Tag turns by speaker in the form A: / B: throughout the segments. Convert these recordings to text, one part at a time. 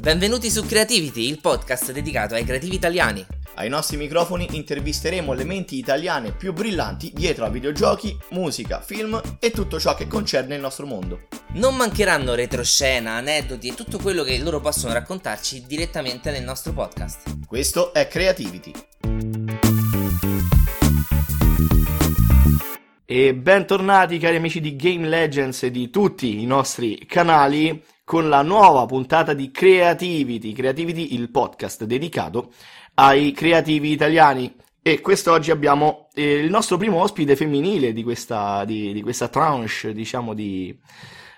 A: Benvenuti su Creativity, il podcast dedicato ai creativi italiani.
B: Ai nostri microfoni intervisteremo le menti italiane più brillanti dietro a videogiochi, musica, film e tutto ciò che concerne il nostro mondo.
A: Non mancheranno retroscena, aneddoti e tutto quello che loro possono raccontarci direttamente nel nostro podcast.
B: Questo è Creativity. E bentornati cari amici di Game Legends e di tutti i nostri canali con la nuova puntata di Creativity, Creativity il podcast dedicato ai creativi italiani. E quest'oggi abbiamo eh, il nostro primo ospite femminile di questa, di, di questa tranche, diciamo, di,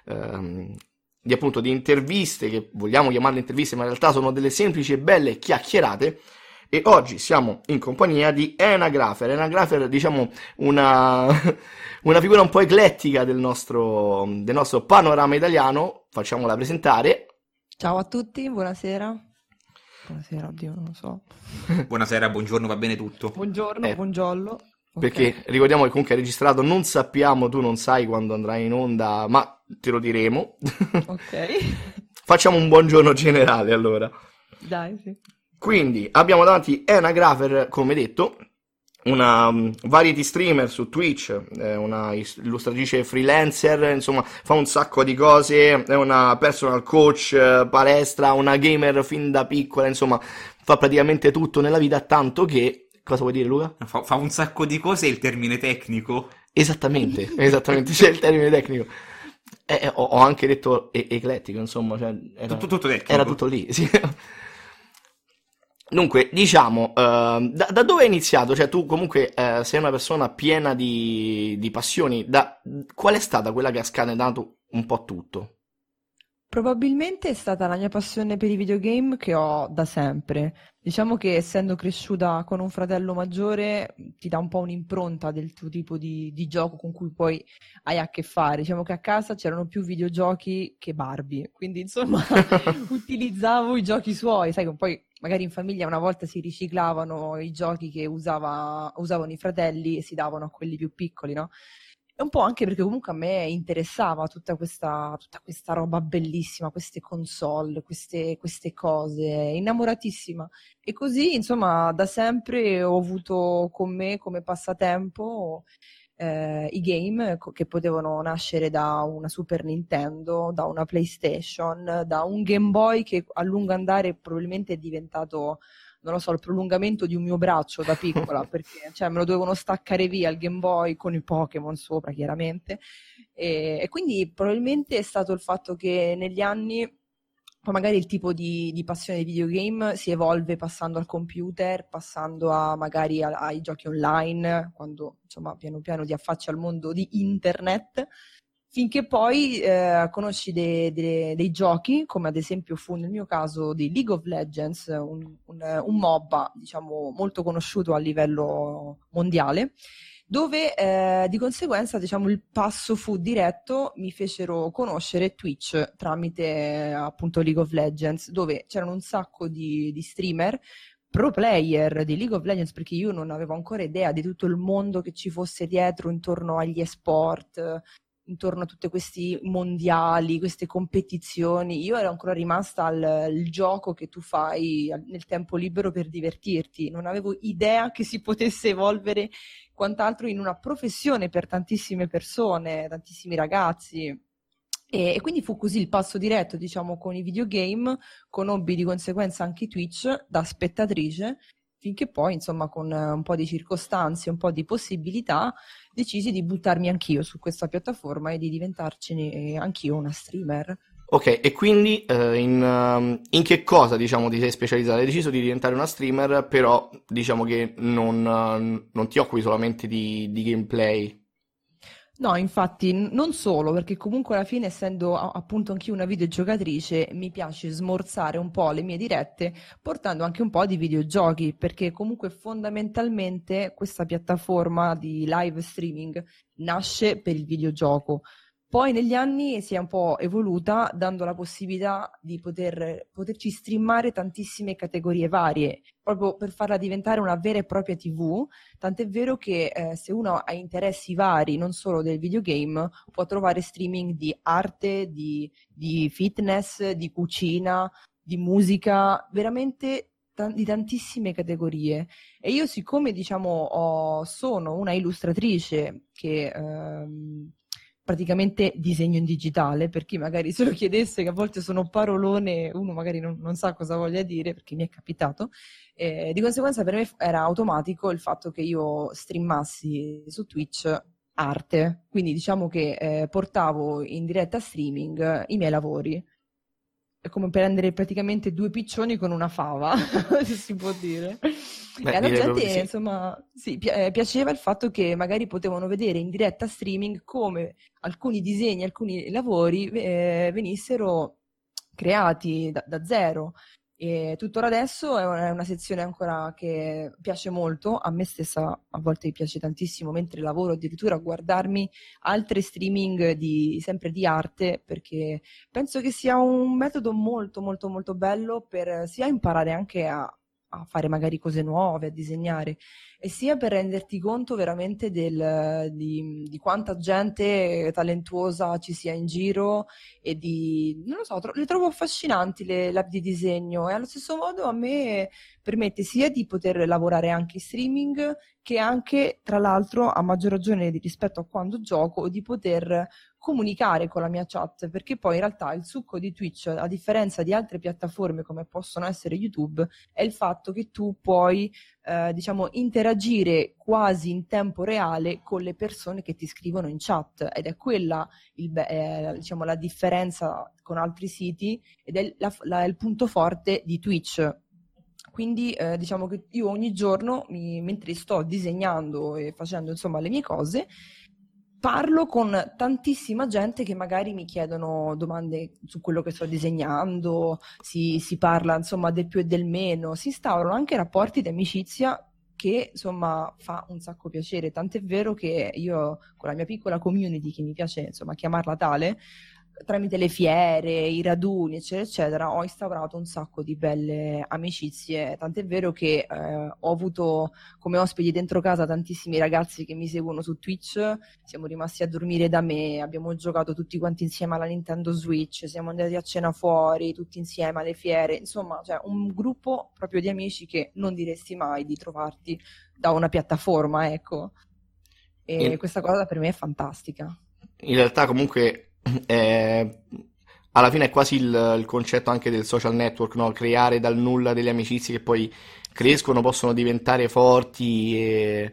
B: ehm, di appunto di interviste, che vogliamo chiamarle interviste, ma in realtà sono delle semplici e belle chiacchierate e oggi siamo in compagnia di Ena Grafer. Ena Grafer, diciamo, una, una figura un po' eclettica del nostro, del nostro panorama italiano. Facciamola presentare.
C: Ciao a tutti, buonasera. Buonasera, oddio, non lo so.
D: Buonasera, buongiorno, va bene tutto?
C: Buongiorno,
B: Eh,
C: buongiorno.
B: Perché ricordiamo che comunque è registrato, non sappiamo, tu non sai quando andrà in onda, ma te lo diremo.
C: Ok,
B: Facciamo un buongiorno generale allora.
C: dai, sì.
B: Quindi abbiamo davanti Ena Grafer, come detto, una um, variety streamer su Twitch, è una illustratrice freelancer, insomma fa un sacco di cose, è una personal coach, eh, palestra, una gamer fin da piccola, insomma fa praticamente tutto nella vita, tanto che... Cosa vuoi dire Luca?
D: Fa, fa un sacco di cose, il termine tecnico.
B: Esattamente, esattamente, c'è il termine tecnico. Eh, eh, ho, ho anche detto e- eclettico, insomma, cioè, era,
D: Tutto, tutto
B: era tutto lì, sì. Dunque, diciamo, ehm, da, da dove hai iniziato? Cioè, tu comunque eh, sei una persona piena di, di passioni. Da, qual è stata quella che ha scatenato un po' tutto?
C: Probabilmente è stata la mia passione per i videogame che ho da sempre. Diciamo che essendo cresciuta con un fratello maggiore ti dà un po' un'impronta del tuo tipo di, di gioco con cui poi hai a che fare. Diciamo che a casa c'erano più videogiochi che Barbie, quindi insomma utilizzavo i giochi suoi, sai che poi magari in famiglia una volta si riciclavano i giochi che usava- usavano i fratelli e si davano a quelli più piccoli, no? E un po' anche perché comunque a me interessava tutta questa, tutta questa roba bellissima, queste console, queste, queste cose, innamoratissima. E così, insomma, da sempre ho avuto con me come passatempo eh, i game che potevano nascere da una Super Nintendo, da una PlayStation, da un Game Boy che a lungo andare probabilmente è diventato non lo so, il prolungamento di un mio braccio da piccola, perché cioè, me lo dovevano staccare via il Game Boy con i Pokémon sopra, chiaramente. E, e quindi probabilmente è stato il fatto che negli anni poi magari il tipo di, di passione dei videogame si evolve passando al computer, passando a magari a- ai giochi online, quando insomma piano piano ti affacci al mondo di internet finché poi eh, conosci de- de- dei giochi, come ad esempio fu nel mio caso di League of Legends, un, un- un MOBA, diciamo, molto conosciuto a livello mondiale, dove eh, di conseguenza, diciamo, il passo fu diretto, mi fecero conoscere Twitch tramite appunto League of Legends, dove c'erano un sacco di, di streamer pro player di League of Legends perché io non avevo ancora idea di tutto il mondo che ci fosse dietro intorno agli esport, intorno a tutti questi mondiali, queste competizioni. Io ero ancora rimasta al, al gioco che tu fai al- nel tempo libero per divertirti. Non avevo idea che si potesse evolvere quant'altro in una professione per tantissime persone, tantissimi ragazzi. E, e quindi fu così il passo diretto, diciamo, con i videogame, conobbi di conseguenza anche Twitch da spettatrice, finché poi, insomma, con eh, un po' di circostanze, un po' di possibilità, decisi di buttarmi anch'io su questa piattaforma e di diventarcene anch'io una streamer.
B: Ok, e quindi eh, in, ehm, in che cosa, diciamo, ti sei specializzata? Hai deciso di diventare una streamer, però diciamo che non, eh, non ti occupi solamente di, di gameplay.
C: No, infatti, non solo, perché comunque alla fine, essendo appunto anch'io una videogiocatrice, mi piace smorzare un po' le mie dirette portando anche un po' di videogiochi, perché comunque fondamentalmente questa piattaforma di live streaming nasce per il videogioco. Poi negli anni si è un po' evoluta dando la possibilità di poter, poterci streamare tantissime categorie varie, proprio per farla diventare una vera e propria TV, tant'è vero che eh, se uno ha interessi vari, non solo del videogame, può trovare streaming di arte, di, di fitness, di cucina, di musica, veramente di tantissime categorie. E io, siccome diciamo ho- sono una illustratrice che ehm, praticamente disegno in digitale, per chi magari se lo chiedesse, che a volte sono parolone, uno magari non, non sa cosa voglia dire, perché mi è capitato. Eh, di conseguenza per me era automatico il fatto che io streamassi su Twitch arte, quindi diciamo che eh, portavo in diretta streaming i miei lavori. È come prendere praticamente due piccioni con una fava, se si può dire.
B: Beh,
C: e alla gente,
B: sì.
C: insomma, sì, pi- eh, piaceva il fatto che magari potevano vedere in diretta streaming come alcuni disegni, alcuni lavori eh, venissero creati da, da zero. E tuttora adesso è una, sezione ancora che piace molto, a me stessa a volte piace tantissimo mentre lavoro addirittura guardarmi altre streaming di, sempre di arte perché penso che sia un metodo molto molto molto bello per sia imparare anche a, a fare magari cose nuove, a disegnare. E sia per renderti conto veramente del- di, di quanta gente talentuosa ci sia in giro e di, non lo so, tro- le trovo affascinanti le l'app di disegno e allo stesso modo a me permette sia di poter lavorare anche in streaming che anche, tra l'altro, a maggior ragione rispetto a quando gioco, di poter comunicare con la mia chat, perché poi in realtà il succo di Twitch, a differenza di altre piattaforme come possono essere YouTube, è il fatto che tu puoi, eh, diciamo, interagire quasi in tempo reale con le persone che ti scrivono in chat ed è quella il eh, diciamo, la differenza con altri siti ed è la- la- il punto forte di Twitch. Quindi eh, diciamo che io ogni giorno, mi- mentre sto disegnando e facendo insomma le mie cose, parlo con tantissima gente che magari mi chiedono domande su quello che sto disegnando, si, si parla insomma del più e del meno, si instaurano anche rapporti di amicizia che insomma fa un sacco piacere, tant'è vero che io con la mia piccola community, che mi piace insomma chiamarla tale, tramite le fiere, i raduni, eccetera, eccetera, ho instaurato un sacco di belle amicizie. Tant'è vero che eh, ho avuto come ospiti dentro casa tantissimi ragazzi che mi seguono su Twitch. Siamo rimasti a dormire da me, abbiamo giocato tutti quanti insieme alla Nintendo Switch, siamo andati a cena fuori, tutti insieme alle fiere. Insomma, cioè un gruppo proprio di amici che non diresti mai di trovarti da una piattaforma, ecco. E
B: In-
C: questa cosa per me è fantastica.
B: In realtà comunque eh, alla fine è quasi il, il concetto anche del social network, no? Creare dal nulla delle amicizie che poi crescono, possono diventare forti e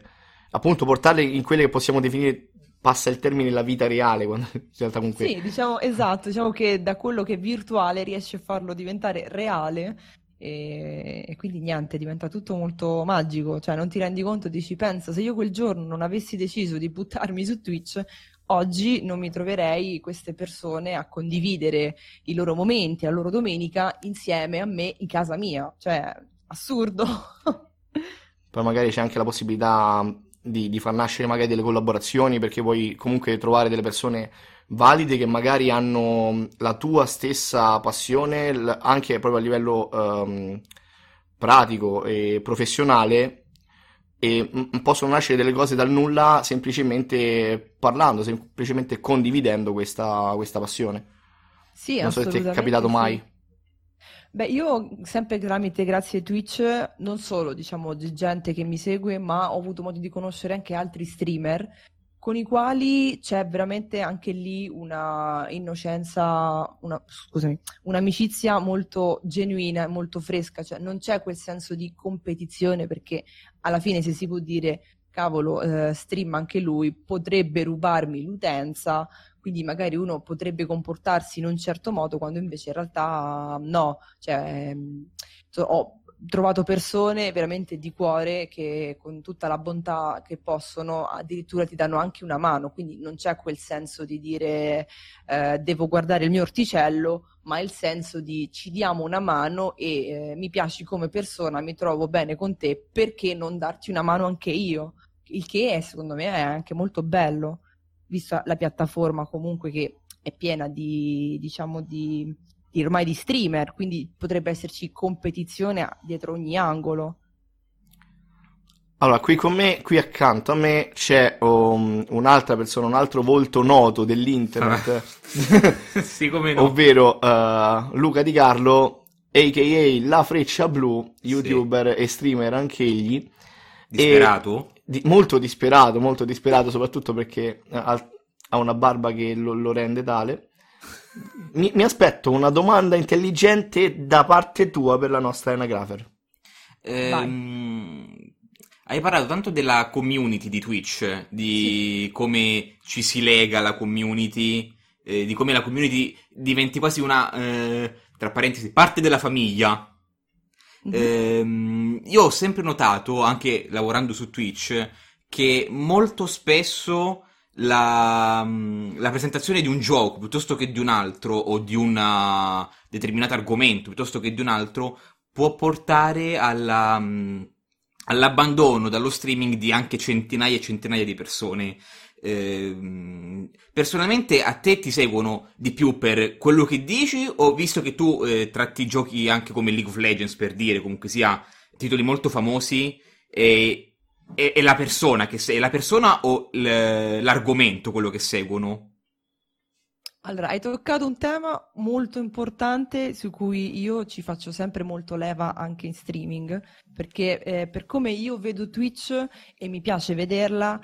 B: appunto portarle in quelle che possiamo definire, passa il termine, la vita reale, quando in realtà comunque...
C: Sì, diciamo esatto, diciamo che da quello che è virtuale riesce a farlo diventare reale e, e quindi niente, diventa tutto molto magico, cioè non ti rendi conto, dici, pensa, se io quel giorno non avessi deciso di buttarmi su Twitch, oggi non mi troverei queste persone a condividere i loro momenti, la loro domenica insieme a me in casa mia, cioè assurdo.
B: Poi magari c'è anche la possibilità di, di far nascere magari delle collaborazioni perché puoi comunque trovare delle persone valide che magari hanno la tua stessa passione anche proprio a livello ehm, pratico e professionale e possono nascere delle cose dal nulla semplicemente parlando, semplicemente condividendo questa, questa passione.
C: Sì,
B: Non so se ti è capitato
C: sì.
B: mai.
C: Beh, io sempre tramite, grazie a Twitch, non solo, diciamo, di gente che mi segue, ma ho avuto modo di conoscere anche altri streamer con i quali c'è veramente anche lì una innocenza, una, scusami, un'amicizia molto genuina e molto fresca, cioè non c'è quel senso di competizione perché alla fine se si può dire, cavolo, eh, stream anche lui, potrebbe rubarmi l'utenza, quindi magari uno potrebbe comportarsi in un certo modo quando invece in realtà no, cioè so- ho trovato persone veramente di cuore che con tutta la bontà che possono addirittura ti danno anche una mano, quindi non c'è quel senso di dire eh, devo guardare il mio orticello, ma il senso di ci diamo una mano e eh, mi piaci come persona, mi trovo bene con te, perché non darti una mano anche io? Il che è, secondo me è anche molto bello vista la piattaforma comunque che è piena di, diciamo, di, ormai di streamer, quindi potrebbe esserci competizione dietro ogni angolo.
B: Allora, qui con me, qui accanto a me c'è um, un'altra persona, un altro volto noto dell'internet,
D: sì, come no.
B: ovvero eh, Luca Di Carlo, a.k.a. La Freccia Blu, youtuber e streamer anch'egli.
D: Disperato?
B: E di- molto disperato, molto disperato, soprattutto perché ha, ha una barba che lo, lo rende tale. Mi, mi aspetto una domanda intelligente da parte tua per la nostra anagrafer.
D: Ehm, hai parlato tanto della community di Twitch, di come ci si lega alla community, eh, di come la community diventi quasi una, eh, tra parentesi, parte della famiglia.
C: Mhm.
D: Ehm, io ho sempre notato, anche lavorando su Twitch, che molto spesso la, mm, la presentazione di un gioco piuttosto che di un altro o di un determinato argomento piuttosto che di un altro può portare alla, mm, all'abbandono dallo streaming di anche centinaia e centinaia di persone. Ehm, personalmente a te ti seguono di più per quello che dici o visto che tu eh, tratti giochi anche come League of Legends per dire comunque sia titoli molto famosi e, e- è la persona che se- è la persona o l- l'argomento quello che seguono?
C: Allora, hai toccato un tema molto importante su cui io ci faccio sempre molto leva anche in streaming, perché eh, per come io vedo Twitch e mi piace vederla,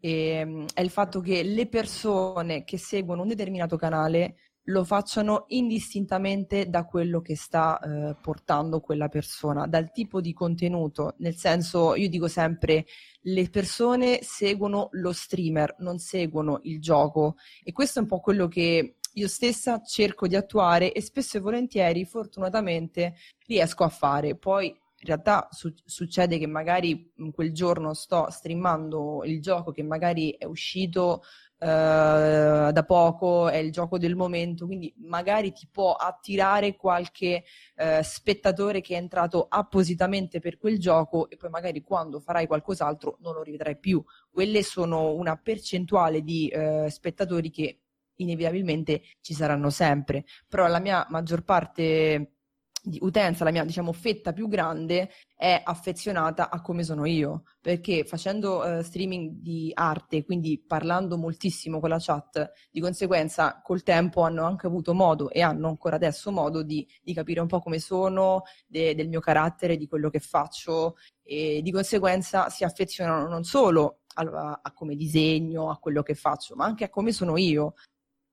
C: ehm, è il fatto che le persone che seguono un determinato canale lo facciano indistintamente da quello che sta eh, portando quella persona, dal tipo di contenuto. Nel senso, io dico sempre, le persone seguono lo streamer, non seguono il gioco. E questo è un po' quello che io stessa cerco di attuare e spesso e volentieri, fortunatamente, riesco a fare. Poi in realtà su- succede che magari in quel giorno sto streamando il gioco che magari è uscito eh, da poco, è il gioco del momento, quindi magari ti può attirare qualche eh, spettatore che è entrato appositamente per quel gioco e poi magari quando farai qualcos'altro non lo rivedrai più. Quelle sono una percentuale di eh, spettatori che inevitabilmente ci saranno sempre, però la mia maggior parte di utenza, la mia diciamo fetta più grande è affezionata a come sono io, perché facendo eh, streaming di arte, quindi parlando moltissimo con la chat, di conseguenza col tempo hanno anche avuto modo e hanno ancora adesso modo di, di capire un po' come sono, de- del mio carattere, di quello che faccio e di conseguenza si affezionano non solo a, a come disegno, a quello che faccio, ma anche a come sono io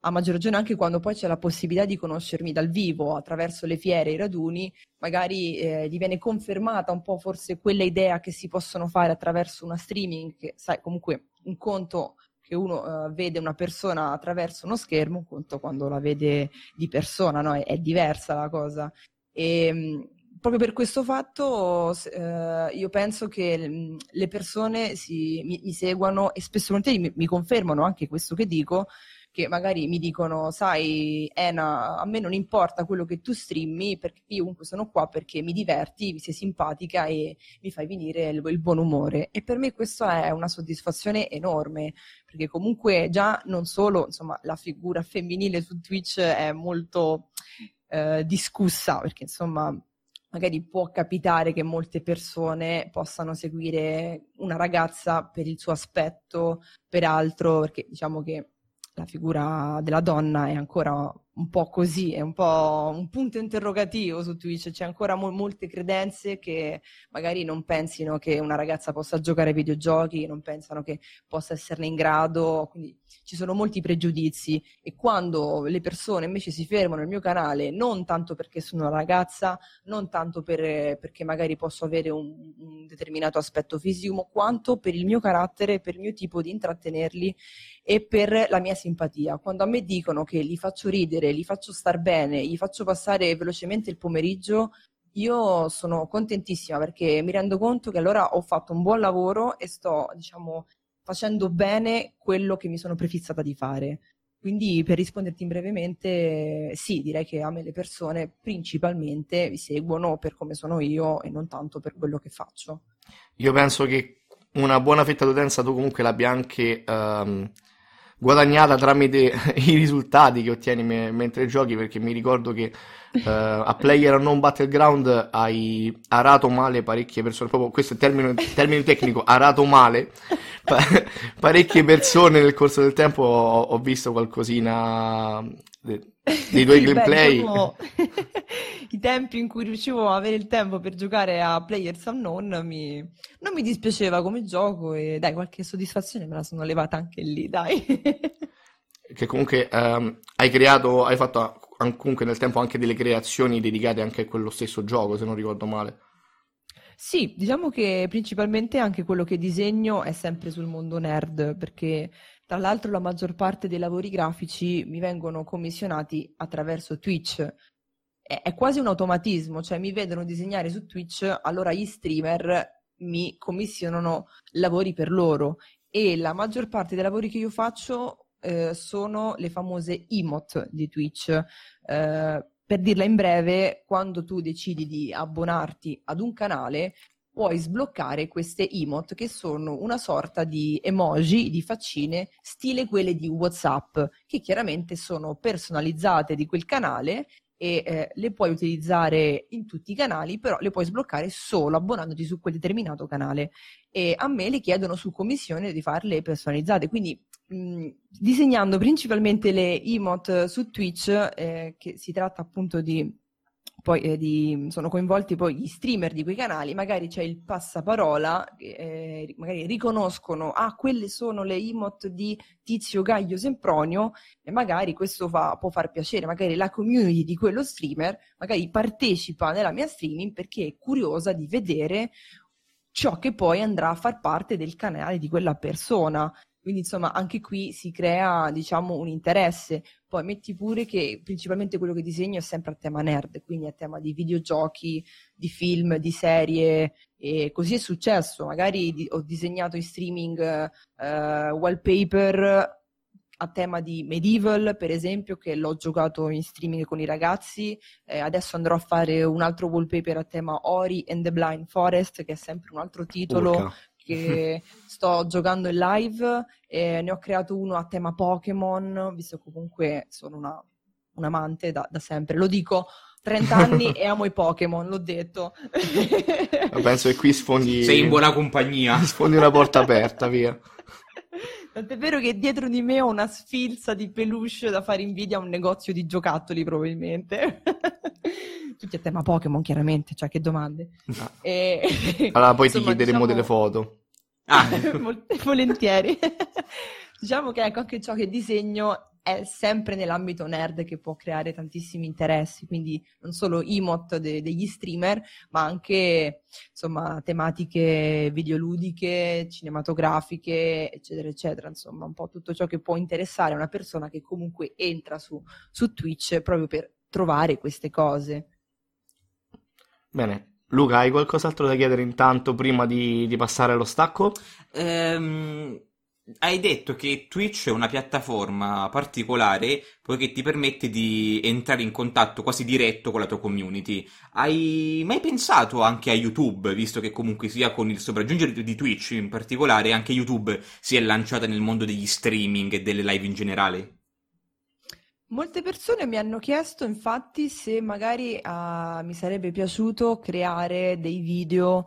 C: a maggior ragione anche quando poi c'è la possibilità di conoscermi dal vivo attraverso le fiere, i raduni, magari eh, gli viene confermata un po' forse quella idea che si possono fare attraverso una streaming, che sai comunque un conto che uno eh, vede una persona attraverso uno schermo, un conto quando la vede di persona, no? È, è diversa la cosa. E, mh, proprio per questo fatto eh, io penso che mh, le persone si- mi, mi seguano e spesso mi, mi confermano anche questo che dico, che magari mi dicono, sai, Ena, a me non importa quello che tu streammi, perché io comunque sono qua perché mi diverti, mi sei simpatica e mi fai venire il, il buon umore. E per me questo è una soddisfazione enorme, perché comunque già non solo, insomma, la figura femminile su Twitch è molto eh, discussa, perché insomma magari può capitare che molte persone possano seguire una ragazza per il suo aspetto, per altro, perché diciamo che la figura della donna è ancora un po' così, è un po' un punto interrogativo su Twitch, c'è ancora mo- molte credenze che magari non pensino che una ragazza possa giocare ai videogiochi, non pensano che possa esserne in grado, quindi ci sono molti pregiudizi e quando le persone invece si fermano nel mio canale non tanto perché sono una ragazza, non tanto per- perché magari posso avere un, un determinato aspetto fisico, quanto per il mio carattere, per il mio tipo di intrattenerli e per la mia simpatia. Quando a me dicono che li faccio ridere, li faccio star bene, gli faccio passare velocemente il pomeriggio, io sono contentissima perché mi rendo conto che allora ho fatto un buon lavoro e sto, diciamo, facendo bene quello che mi sono prefissata di fare. Quindi per risponderti brevemente, sì, direi che a me le persone principalmente mi seguono per come sono io e non tanto per quello che faccio.
B: Io penso che una buona fetta d'utenza tu comunque l'abbia anche ehm, guadagnata tramite i risultati che ottieni me- mentre giochi, perché mi ricordo che eh, a Player Non Battleground hai arato male parecchie persone, proprio questo è il termine, termine tecnico, arato male pa- parecchie persone nel corso del tempo, ho, ho visto qualcosina de- dei tuoi
C: Sì,
B: gameplay.
C: diciamo, i tempi in cui riuscivo a avere il tempo per giocare a Players Unknown mi... non mi dispiaceva come gioco e dai, qualche soddisfazione me la sono levata anche lì, dai.
B: Che comunque ehm, hai creato, hai fatto comunque nel tempo anche delle creazioni dedicate anche a quello stesso gioco, se non ricordo male.
C: Sì, diciamo che principalmente anche quello che disegno è sempre sul mondo nerd, perché tra l'altro la maggior parte dei lavori grafici mi vengono commissionati attraverso Twitch. È, è quasi un automatismo, cioè mi vedono disegnare su Twitch, allora gli streamer mi commissionano lavori per loro e la maggior parte dei lavori che io faccio eh, sono le famose emote di Twitch. Eh, per dirla in breve, quando tu decidi di abbonarti ad un canale, puoi sbloccare queste emote che sono una sorta di emoji, di faccine, stile quelle di WhatsApp, che chiaramente sono personalizzate di quel canale e eh, le puoi utilizzare in tutti i canali, però le puoi sbloccare solo abbonandoti su quel determinato canale. E a me le chiedono su commissione di farle personalizzate, quindi mh, disegnando principalmente le emote su Twitch, eh, che si tratta appunto di poi eh, di, sono coinvolti poi gli streamer di quei canali, magari c'è il passaparola, eh, magari riconoscono, ah, quelle sono le emote di Tizio Gaio Sempronio, e magari questo fa, può far piacere, magari la community di quello streamer, magari partecipa nella mia streaming perché è curiosa di vedere ciò che poi andrà a far parte del canale di quella persona. Quindi insomma anche qui si crea diciamo un interesse. Poi metti pure che principalmente quello che disegno è sempre a tema nerd, quindi a tema di videogiochi, di film, di serie e così è successo. Magari di- ho disegnato in streaming eh, wallpaper a tema di Medieval, per esempio, che l'ho giocato in streaming con i ragazzi. Eh, adesso andrò a fare un altro wallpaper a tema Ori and the Blind Forest, che è sempre un altro titolo
B: Urca.
C: Che sto giocando in live. e ne ho creato uno a tema Pokémon, visto che comunque sono una, un amante da, da sempre. Lo dico, 30 anni e amo i Pokémon, l'ho detto.
B: Penso che qui sfondi,
D: Sei in buona compagnia.
B: sfondi una porta aperta, via.
C: Tant'è vero che dietro di me ho una sfilza di peluche da fare invidia a un negozio di giocattoli, probabilmente. Tutti a tema Pokémon, chiaramente, cioè che domande.
B: Ah.
C: E-
B: Allora poi ti
C: insomma,
B: chiederemo
C: diciamo-
B: delle foto.
D: Ah,
C: Vol- volentieri. diciamo che ecco, anche ciò che disegno è sempre nell'ambito nerd che può creare tantissimi interessi, quindi non solo emote de- degli streamer, ma anche insomma tematiche videoludiche, cinematografiche, eccetera, eccetera, insomma, un po' tutto ciò che può interessare una persona che comunque entra su, su Twitch proprio per trovare queste cose.
B: Bene. Luca, hai qualcos'altro da chiedere intanto prima di, di passare allo stacco?
D: ehm, hai detto che Twitch è una piattaforma particolare poiché ti permette di entrare in contatto quasi diretto con la tua community. Hai mai pensato anche a YouTube, visto che comunque sia con il sopraggiungere di Twitch in particolare, anche YouTube si è lanciata nel mondo degli streaming e delle live in generale?
C: Molte persone mi hanno chiesto infatti se magari ah, mi sarebbe piaciuto creare dei video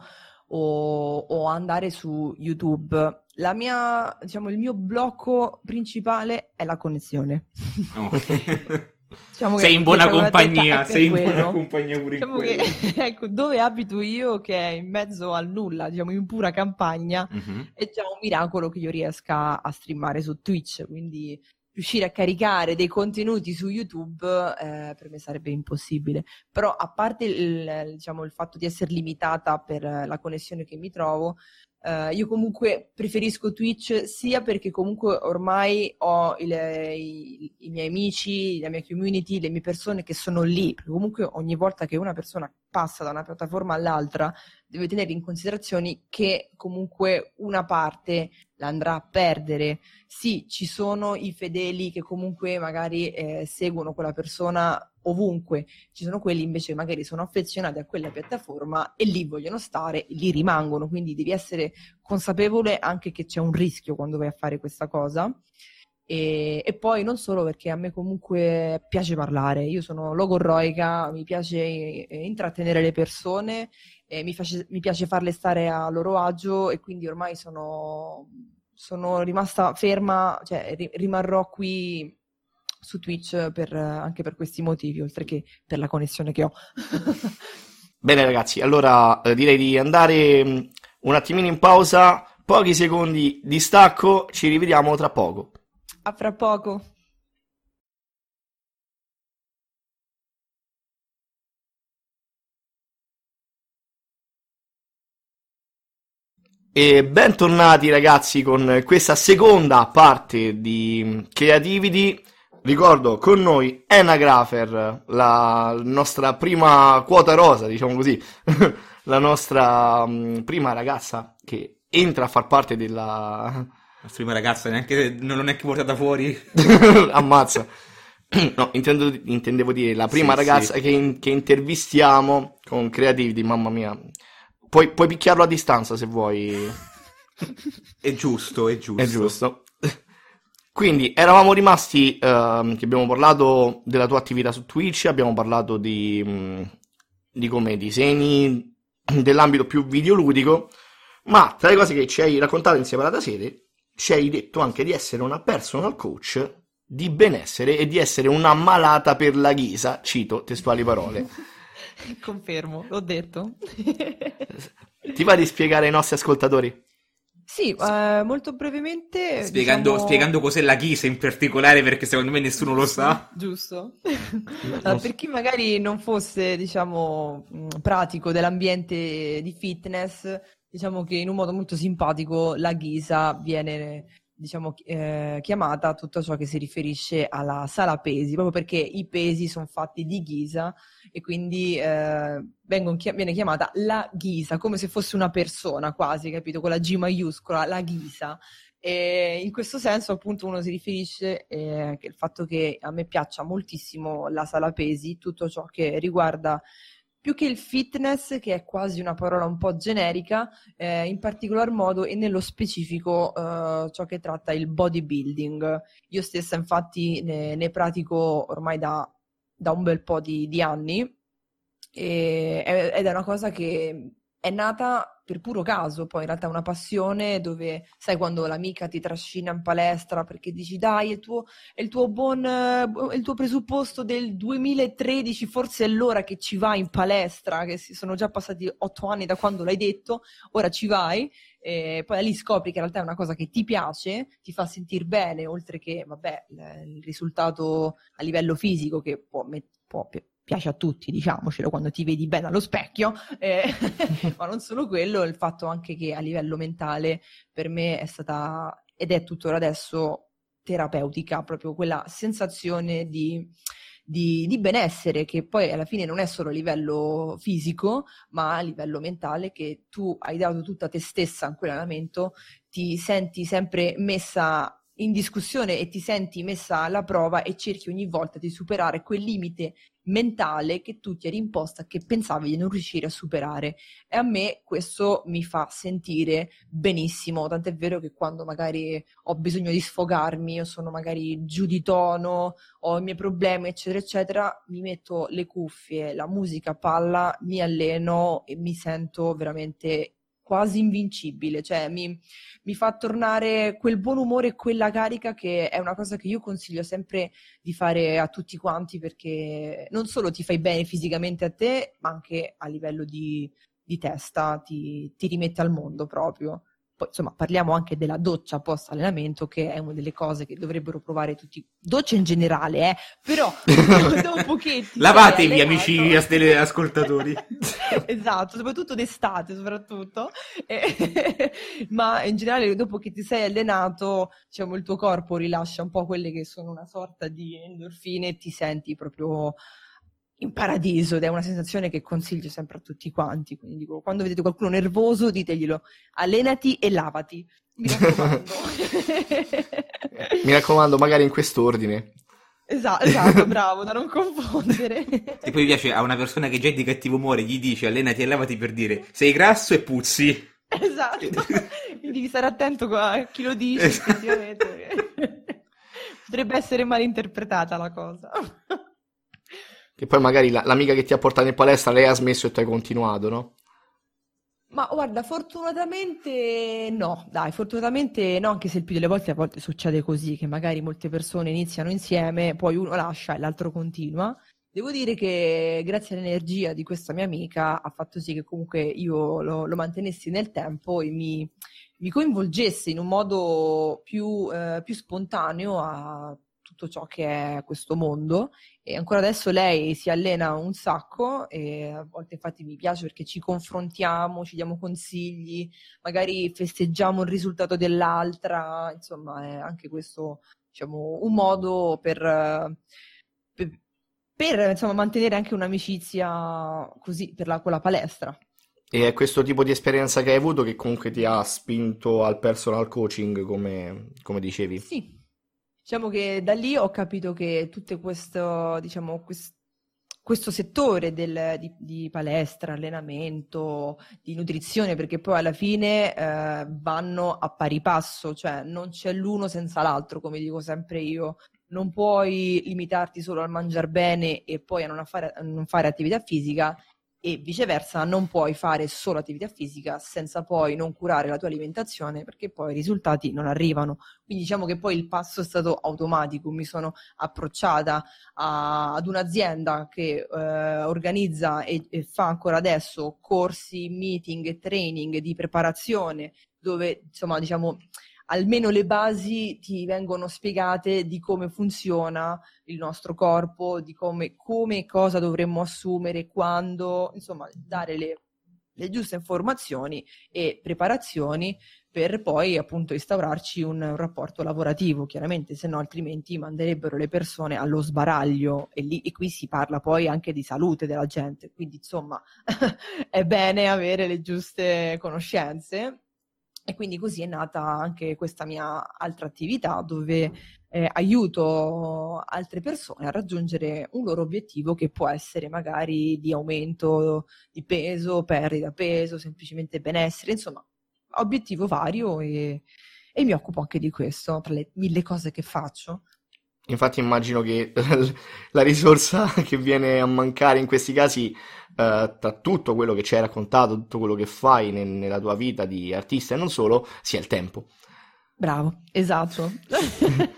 C: o, o andare su YouTube. La mia, diciamo, il mio blocco principale è la connessione.
D: No.
C: Diciamo
D: sei in buona compagnia, sei in buona
C: quello.
D: compagnia pure
C: Diciamo che, ecco, dove abito io, che è in mezzo al nulla, diciamo in pura campagna,
D: Mhm.
C: è già un miracolo che io riesca a streamare su Twitch, quindi riuscire a caricare dei contenuti su YouTube eh, per me sarebbe impossibile. Però a parte il, diciamo, il fatto di essere limitata per la connessione che mi trovo, eh, io comunque preferisco Twitch sia perché comunque ormai ho il- i, i miei amici, la mia community, le mie persone che sono lì, perché comunque ogni volta che una persona passa da una piattaforma all'altra deve tenere in considerazione che comunque una parte la andrà a perdere. Sì, ci sono i fedeli che comunque magari eh, seguono quella persona ovunque, ci sono quelli invece che magari sono affezionati a quella piattaforma e lì vogliono stare, lì rimangono, quindi devi essere consapevole anche che c'è un rischio quando vai a fare questa cosa. E, e poi non solo perché a me comunque piace parlare, io sono logorroica, mi piace eh, intrattenere le persone, eh, mi, face- mi piace farle stare a loro agio e quindi ormai sono, sono rimasta ferma, cioè ri- rimarrò qui su Twitch per, anche per questi motivi, oltre che per la connessione che ho.
B: Bene ragazzi, allora eh, direi di andare mh, un attimino in pausa, pochi secondi di stacco, ci rivediamo tra poco.
C: A fra poco.
B: E bentornati ragazzi con questa seconda parte di Creativity. Ricordo con noi Anna Grafer, la nostra prima quota rosa, diciamo così, la nostra mh, prima ragazza che entra a far parte della...
D: La prima ragazza neanche, non l'ho neanche portata fuori.
B: Ammazza. No, intendo- intendevo dire la prima
D: Sì,
B: ragazza
D: sì.
B: Che, in- che intervistiamo con Creativity, mamma mia. Puoi, puoi picchiarlo a distanza se vuoi.
D: È giusto, è giusto.
B: È giusto. Quindi eravamo rimasti ehm, che abbiamo parlato della tua attività su Twitch, abbiamo parlato di, mh, di come disegni dell'ambito più videoludico, ma tra le cose che ci hai raccontato in separata sede, ci hai detto anche di essere una personal coach di benessere e di essere una malata per la ghisa, cito testuali parole.
C: Confermo, l'ho detto.
B: Ti va di spiegare ai nostri ascoltatori?
C: Sì, eh, molto brevemente.
D: Spiegando,
C: diciamo-
D: spiegando cos'è la ghisa in particolare, perché secondo me nessuno lo sa.
C: Giusto. Allora, per chi magari non fosse, diciamo, mh, pratico dell'ambiente di fitness, diciamo che in un modo molto simpatico la ghisa viene, diciamo, eh, chiamata tutto ciò che si riferisce alla sala pesi, proprio perché i pesi sono fatti di ghisa e quindi eh, chi- viene chiamata la ghisa, come se fosse una persona quasi, capito? Con la G maiuscola, la ghisa. E in questo senso, appunto, uno si riferisce eh, il fatto che a me piaccia moltissimo la sala pesi, tutto ciò che riguarda più che il fitness, che è quasi una parola un po' generica, eh, in particolar modo e nello specifico eh, ciò che tratta il bodybuilding. Io stessa, infatti, ne, ne pratico ormai da, da un bel po' di, di anni e- ed è una cosa che è nata per puro caso, poi in realtà è una passione dove, sai, quando l'amica ti trascina in palestra perché dici, dai, è il tuo, è il tuo buon, bu- è il tuo presupposto del 2013, forse è l'ora che ci vai in palestra, che si sono già passati otto anni da quando l'hai detto, ora ci vai, e poi lì scopri che in realtà è una cosa che ti piace, ti fa sentire bene, oltre che, vabbè, il, risultato a livello fisico che può, può piace a tutti, diciamocelo, quando ti vedi bene allo specchio, eh, ma non solo quello, il fatto anche che a livello mentale per me è stata ed è tuttora adesso terapeutica, proprio quella sensazione di, di, di benessere che poi alla fine non è solo a livello fisico, ma a livello mentale, che tu hai dato tutta te stessa in quell'allenamento, ti senti sempre messa in discussione e ti senti messa alla prova e cerchi ogni volta di superare quel limite mentale che tu ti eri imposta che pensavi di non riuscire a superare. E a me questo mi fa sentire benissimo, tant'è vero che quando magari ho bisogno di sfogarmi, io sono magari giù di tono, ho i miei problemi, eccetera, eccetera, mi metto le cuffie, la musica palla, mi alleno e mi sento veramente quasi invincibile, cioè mi, mi fa tornare quel buon umore e quella carica che è una cosa che io consiglio sempre di fare a tutti quanti perché non solo ti fai bene fisicamente a te, ma anche a livello di, di testa ti, ti rimette al mondo proprio. Poi, insomma, parliamo anche della doccia post allenamento, che è una delle cose che dovrebbero provare tutti. Doccia in generale, eh, però dopo che ti
D: Lavatevi,
C: allenato-
D: amici ascoltatori.
C: esatto, soprattutto d'estate, soprattutto. Eh, ma in generale, dopo che ti sei allenato, diciamo, il tuo corpo rilascia un po' quelle che sono una sorta di endorfine e ti senti proprio in paradiso ed è una sensazione che consiglio sempre a tutti quanti. Quindi dico, quando vedete qualcuno nervoso, diteglielo, allenati e lavati. Mi raccomando.
B: Mi raccomando, magari in quest'ordine.
C: Esatto, esatto, bravo, da non confondere.
D: E poi piace a una persona che già è di cattivo umore, gli dice allenati e lavati per dire sei grasso e puzzi.
C: Esatto, quindi devi stare attento a chi lo dice,
D: Esatto.
C: effettivamente. Potrebbe essere mal interpretata la cosa.
B: Che poi magari la- l'amica che ti ha portato in palestra, lei ha smesso e tu hai continuato, no?
C: Ma guarda, fortunatamente no, dai, fortunatamente no, anche se il più delle volte a volte succede così, che magari molte persone iniziano insieme, poi uno lascia e l'altro continua. Devo dire che grazie all'energia di questa mia amica ha fatto sì che comunque io lo, lo mantenessi nel tempo e mi, mi, coinvolgesse in un modo più, eh, più spontaneo a tutto ciò che è questo mondo e ancora adesso lei si allena un sacco e a volte infatti mi piace perché ci confrontiamo, ci diamo consigli, magari festeggiamo il risultato dell'altra, insomma è anche questo diciamo, un modo per, per, per insomma, mantenere anche un'amicizia così per la, con la palestra.
B: E è questo tipo di esperienza che hai avuto che comunque ti ha spinto al personal coaching, come, come dicevi?
C: Sì, Diciamo che da lì ho capito che tutto questo, diciamo, quest- questo settore del, di, di, palestra, allenamento, di nutrizione, perché poi alla fine eh, vanno a pari passo, cioè non c'è l'uno senza l'altro, come dico sempre io. Non puoi limitarti solo al mangiare bene e poi a non fare, a non fare attività fisica e viceversa non puoi fare solo attività fisica senza poi non curare la tua alimentazione perché poi i risultati non arrivano. Quindi diciamo che poi il passo è stato automatico, mi sono approcciata a, ad un'azienda che eh, organizza e, e fa ancora adesso corsi, meeting e training di preparazione dove insomma diciamo almeno le basi ti vengono spiegate di come funziona il nostro corpo, di come, e cosa dovremmo assumere, quando, insomma, dare le, le giuste informazioni e preparazioni per poi appunto instaurarci un, un rapporto lavorativo, chiaramente, se no altrimenti manderebbero le persone allo sbaraglio e, lì, e qui si parla poi anche di salute della gente, quindi insomma è bene avere le giuste conoscenze e quindi così è nata anche questa mia altra attività dove eh, aiuto altre persone a raggiungere un loro obiettivo che può essere magari di aumento di peso, perdita peso, semplicemente benessere, insomma, obiettivo vario e, e mi occupo anche di questo tra le mille cose che faccio.
B: Infatti immagino che la risorsa che viene a mancare in questi casi, eh, tra tutto quello che ci hai raccontato, tutto quello che fai nel, nella tua vita di artista e non solo, sia il tempo.
C: Bravo, esatto.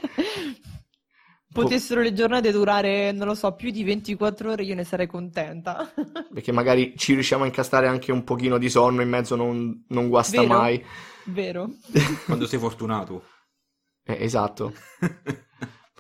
C: Potessero le giornate durare, non lo so, più di 24 ore, io ne sarei contenta.
B: Perché magari ci riusciamo a incastrare anche un pochino di sonno in mezzo, non, non guasta
C: Vero?
B: mai.
C: Vero.
D: Quando sei fortunato.
B: Eh, esatto.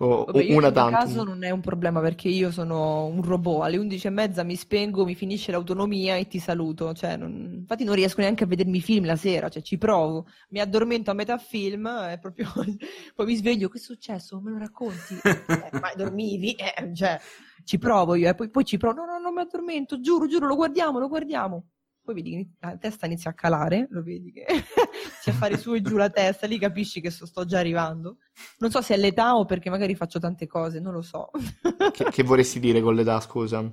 B: O,
C: Vabbè, io
B: una tantum.
C: caso non è un problema perché io sono un robot, alle 11 e mezza mi spengo, mi finisce l'autonomia e ti saluto, cioè, non- infatti non riesco neanche a vedermi i film la sera, cioè ci provo, mi addormento a metà film e proprio poi mi sveglio, che è successo? Me lo racconti? Eh, ma dormivi? Eh, cioè, ci provo io, e poi, poi ci provo, no, no, non mi addormento, giuro, giuro, lo guardiamo, lo guardiamo. Poi vedi che la testa inizia a calare, lo vedi che inizia a fare su e giù la testa, lì capisci che so- sto già arrivando. Non so se è l'età o perché magari faccio tante cose, non lo so.
B: Che, che vorresti dire con l'età, scusa?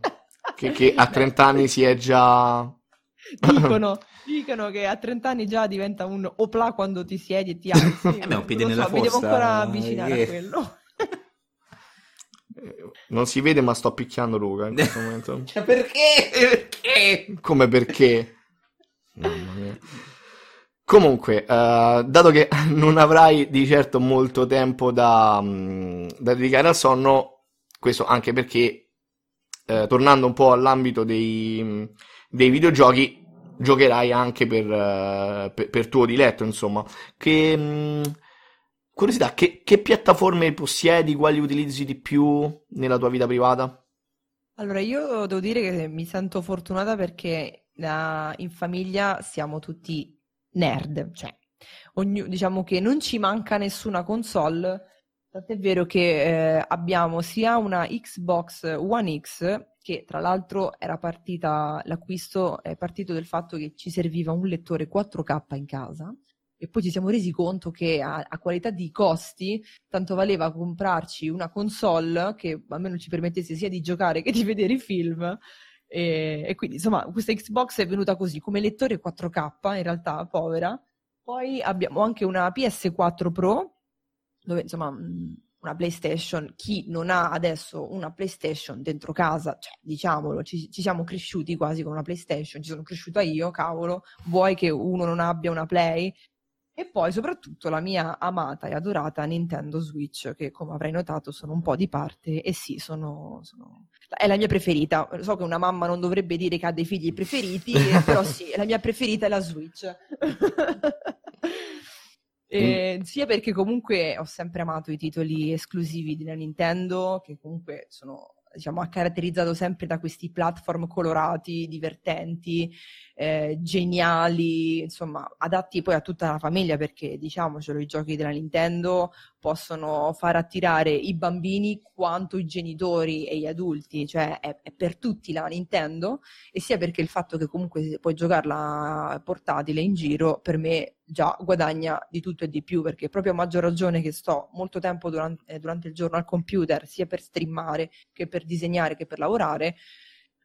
B: Che, che a 30 anni si è già...
C: Dicono, dicono che a 30 anni già diventa un opla quando ti siedi e ti alzi.
D: Eh beh, un piede nella
C: so, mi devo
D: fossa,
C: ancora avvicinare
D: eh.
C: a quello.
B: Non si vede, ma sto picchiando Luca in questo momento.
D: Cioè, perché? Perché?
B: Come perché? Mamma mia. Comunque, eh, dato che non avrai di certo molto tempo da, mm, da dedicare al sonno, questo anche perché, eh, tornando un po' all'ambito dei, mm, dei videogiochi, giocherai anche per, eh, per, per tuo diletto, insomma. Che, mm, curiosità, che, che piattaforme possiedi, quali utilizzi di più nella tua vita privata?
C: Allora, io devo dire che mi sento fortunata perché eh, in famiglia siamo tutti nerd, cioè ognu- diciamo che non ci manca nessuna console, tant'è vero che eh, abbiamo sia una Xbox One X, che tra l'altro era partita, l'acquisto è partito del fatto che ci serviva un lettore 4K in casa. E poi ci siamo resi conto che a, a qualità di costi tanto valeva comprarci una console che almeno ci permettesse sia di giocare che di vedere i film. E, e quindi insomma questa Xbox è venuta così come lettore 4K, in realtà povera. Poi abbiamo anche una PS4 Pro, dove insomma mh, una PlayStation, chi non ha adesso una PlayStation dentro casa, cioè, diciamolo, ci, ci, siamo cresciuti quasi con una PlayStation, ci sono cresciuta io, cavolo, vuoi che uno non abbia una Play? E poi soprattutto la mia amata e adorata Nintendo Switch, che come avrai notato sono un po' di parte e sì, sono, sono... è la mia preferita. So che una mamma non dovrebbe dire che ha dei figli preferiti, però sì, la mia preferita è la Switch. E, mm. Sia perché comunque ho sempre amato i titoli esclusivi della Nintendo, che comunque sono diciamo, caratterizzato sempre da questi platform colorati, divertenti, eh, geniali, insomma, adatti poi a tutta la famiglia perché, diciamocelo, i giochi della Nintendo possono far attirare i bambini quanto i genitori e gli adulti, cioè è, è per tutti la Nintendo e sia perché il fatto che comunque puoi giocarla portatile in giro per me già guadagna di tutto e di più perché proprio a maggior ragione che sto molto tempo durante, eh, durante il giorno al computer sia per streamare che per disegnare che per lavorare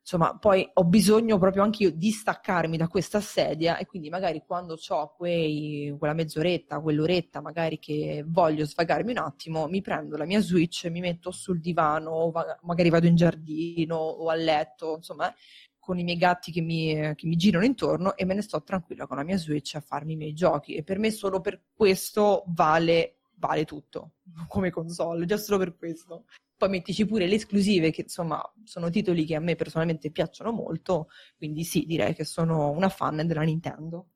C: insomma, poi ho bisogno proprio anche io di staccarmi da questa sedia e quindi magari quando ho quella mezz'oretta, quell'oretta magari che voglio svagarmi un attimo, mi prendo la mia Switch, mi metto sul divano, o magari vado in giardino o a letto, insomma, con i miei gatti che mi, che mi girano intorno e me ne sto tranquilla con la mia Switch a farmi i miei giochi. E per me solo per questo vale, vale tutto come console, già solo per questo poi mettici pure le esclusive che insomma sono titoli che a me personalmente piacciono molto, quindi sì, direi che sono una fan della Nintendo.